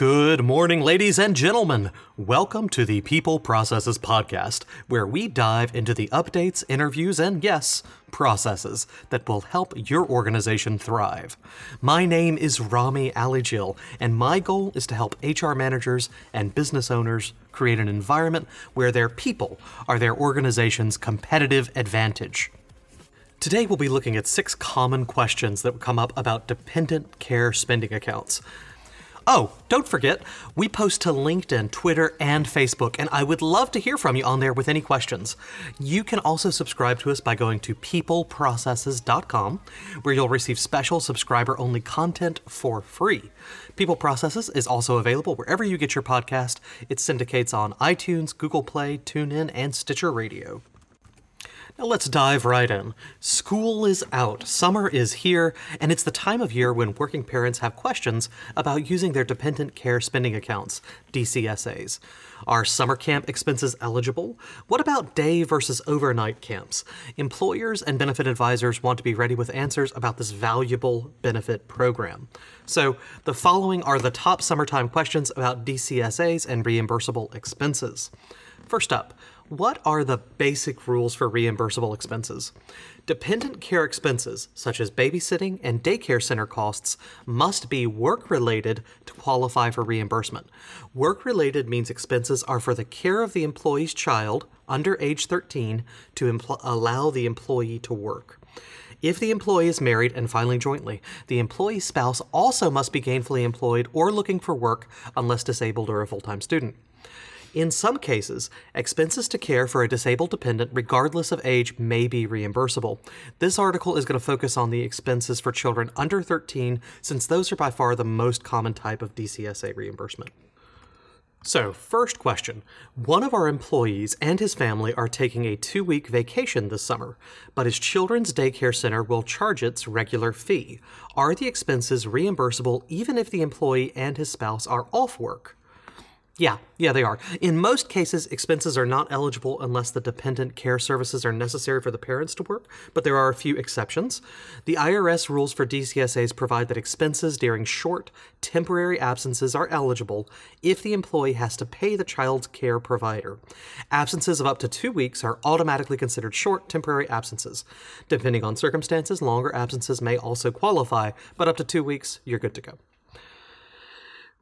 Good morning, ladies and gentlemen. Welcome to the People Processes Podcast, where we dive into the updates, interviews, and yes, processes that will help your organization thrive. My name is Rami Alijil, and my goal is to help HR managers and business owners create an environment where their people are their organization's competitive advantage. Today, we'll be looking at six common questions that come up about dependent care spending accounts. Oh, don't forget, we post to LinkedIn, Twitter, and Facebook, and I would love to hear from you on there with any questions. You can also subscribe to us by going to peopleprocesses.com, where you'll receive special subscriber only content for free. People Processes is also available wherever you get your podcast. It syndicates on iTunes, Google Play, TuneIn, and Stitcher Radio. Let's dive right in. School is out, summer is here, and it's the time of year when working parents have questions about using their dependent care spending accounts, DCSAs. Are summer camp expenses eligible? What about day versus overnight camps? Employers and benefit advisors want to be ready with answers about this valuable benefit program. So, the following are the top summertime questions about DCSAs and reimbursable expenses. First up, what are the basic rules for reimbursable expenses? Dependent care expenses, such as babysitting and daycare center costs, must be work related to qualify for reimbursement. Work related means expenses are for the care of the employee's child under age 13 to impl- allow the employee to work. If the employee is married and filing jointly, the employee's spouse also must be gainfully employed or looking for work unless disabled or a full time student. In some cases, expenses to care for a disabled dependent, regardless of age, may be reimbursable. This article is going to focus on the expenses for children under 13, since those are by far the most common type of DCSA reimbursement. So, first question. One of our employees and his family are taking a two week vacation this summer, but his children's daycare center will charge its regular fee. Are the expenses reimbursable even if the employee and his spouse are off work? Yeah, yeah, they are. In most cases, expenses are not eligible unless the dependent care services are necessary for the parents to work, but there are a few exceptions. The IRS rules for DCSAs provide that expenses during short, temporary absences are eligible if the employee has to pay the child's care provider. Absences of up to two weeks are automatically considered short, temporary absences. Depending on circumstances, longer absences may also qualify, but up to two weeks, you're good to go.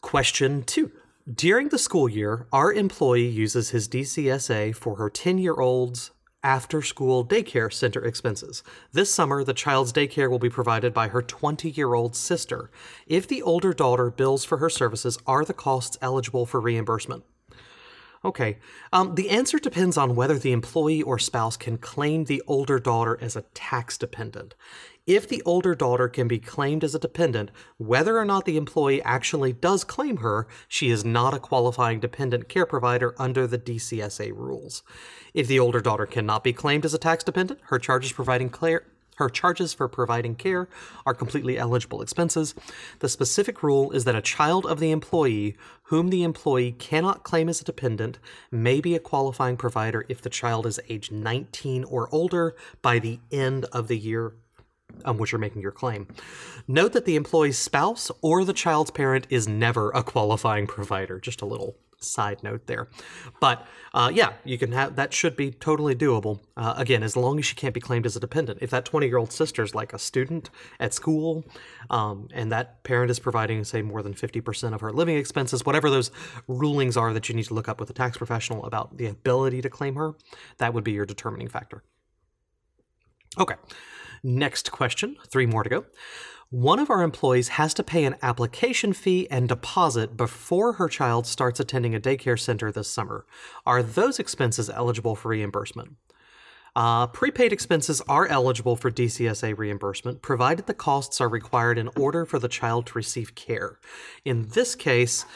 Question two. During the school year, our employee uses his DCSA for her 10 year old's after school daycare center expenses. This summer, the child's daycare will be provided by her 20 year old sister. If the older daughter bills for her services, are the costs eligible for reimbursement? Okay. Um, the answer depends on whether the employee or spouse can claim the older daughter as a tax dependent. If the older daughter can be claimed as a dependent, whether or not the employee actually does claim her, she is not a qualifying dependent care provider under the DCSA rules. If the older daughter cannot be claimed as a tax dependent, her charges providing care her charges for providing care are completely eligible expenses. The specific rule is that a child of the employee whom the employee cannot claim as a dependent may be a qualifying provider if the child is age 19 or older by the end of the year on which you're making your claim. Note that the employee's spouse or the child's parent is never a qualifying provider. Just a little side note there. But uh, yeah, you can have that should be totally doable. Uh, again, as long as she can't be claimed as a dependent. If that 20 year old sister is like a student at school um, and that parent is providing, say, more than 50% of her living expenses, whatever those rulings are that you need to look up with a tax professional about the ability to claim her, that would be your determining factor. Okay. Next question, three more to go. One of our employees has to pay an application fee and deposit before her child starts attending a daycare center this summer. Are those expenses eligible for reimbursement? Uh, prepaid expenses are eligible for DCSA reimbursement, provided the costs are required in order for the child to receive care. In this case,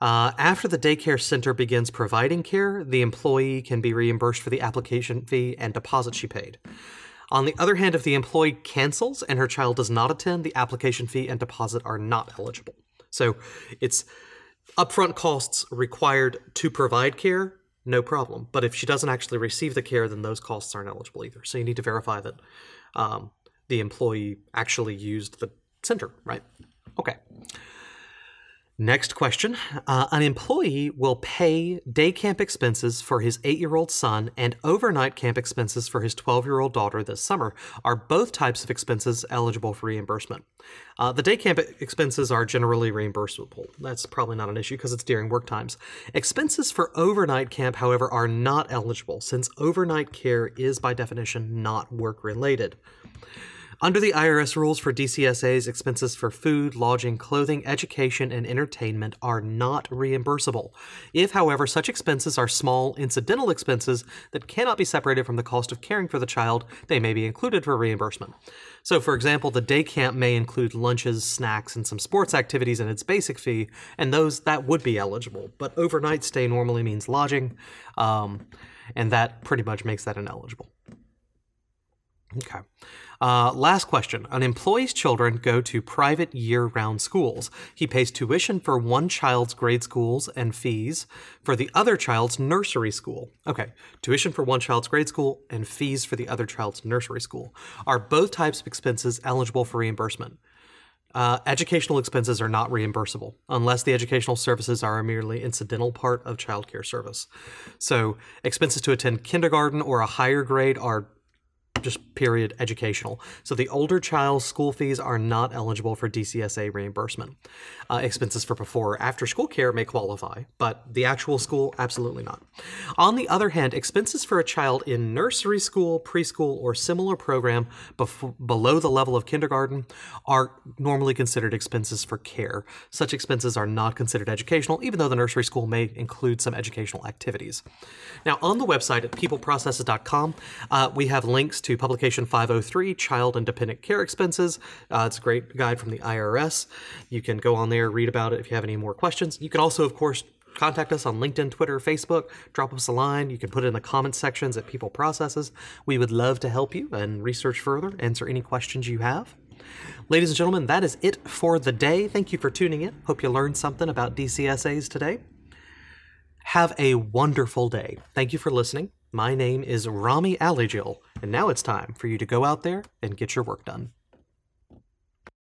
uh, after the daycare center begins providing care, the employee can be reimbursed for the application fee and deposit she paid. On the other hand, if the employee cancels and her child does not attend, the application fee and deposit are not eligible. So it's upfront costs required to provide care, no problem. But if she doesn't actually receive the care, then those costs aren't eligible either. So you need to verify that um, the employee actually used the center, right? Okay. Next question. Uh, an employee will pay day camp expenses for his eight year old son and overnight camp expenses for his 12 year old daughter this summer. Are both types of expenses eligible for reimbursement? Uh, the day camp expenses are generally reimbursable. That's probably not an issue because it's during work times. Expenses for overnight camp, however, are not eligible since overnight care is by definition not work related. Under the IRS rules for DCSAs, expenses for food, lodging, clothing, education, and entertainment are not reimbursable. If, however, such expenses are small, incidental expenses that cannot be separated from the cost of caring for the child, they may be included for reimbursement. So, for example, the day camp may include lunches, snacks, and some sports activities in its basic fee, and those that would be eligible. But overnight stay normally means lodging, um, and that pretty much makes that ineligible. Okay. Uh, last question. An employee's children go to private year round schools. He pays tuition for one child's grade schools and fees for the other child's nursery school. Okay, tuition for one child's grade school and fees for the other child's nursery school. Are both types of expenses eligible for reimbursement? Uh, educational expenses are not reimbursable unless the educational services are a merely incidental part of childcare service. So, expenses to attend kindergarten or a higher grade are just period educational. So the older child's school fees are not eligible for DCSA reimbursement. Uh, expenses for before or after school care may qualify, but the actual school, absolutely not. On the other hand, expenses for a child in nursery school, preschool, or similar program below the level of kindergarten are normally considered expenses for care. Such expenses are not considered educational, even though the nursery school may include some educational activities. Now, on the website at peopleprocesses.com, uh, we have links to publication 503, Child and Dependent Care Expenses. Uh, it's a great guide from the IRS. You can go on there, read about it if you have any more questions. You can also, of course, contact us on LinkedIn, Twitter, Facebook. Drop us a line. You can put it in the comment sections at People Processes. We would love to help you and research further, answer any questions you have. Ladies and gentlemen, that is it for the day. Thank you for tuning in. Hope you learned something about DCSAs today. Have a wonderful day. Thank you for listening. My name is Rami Alijil, and now it's time for you to go out there and get your work done.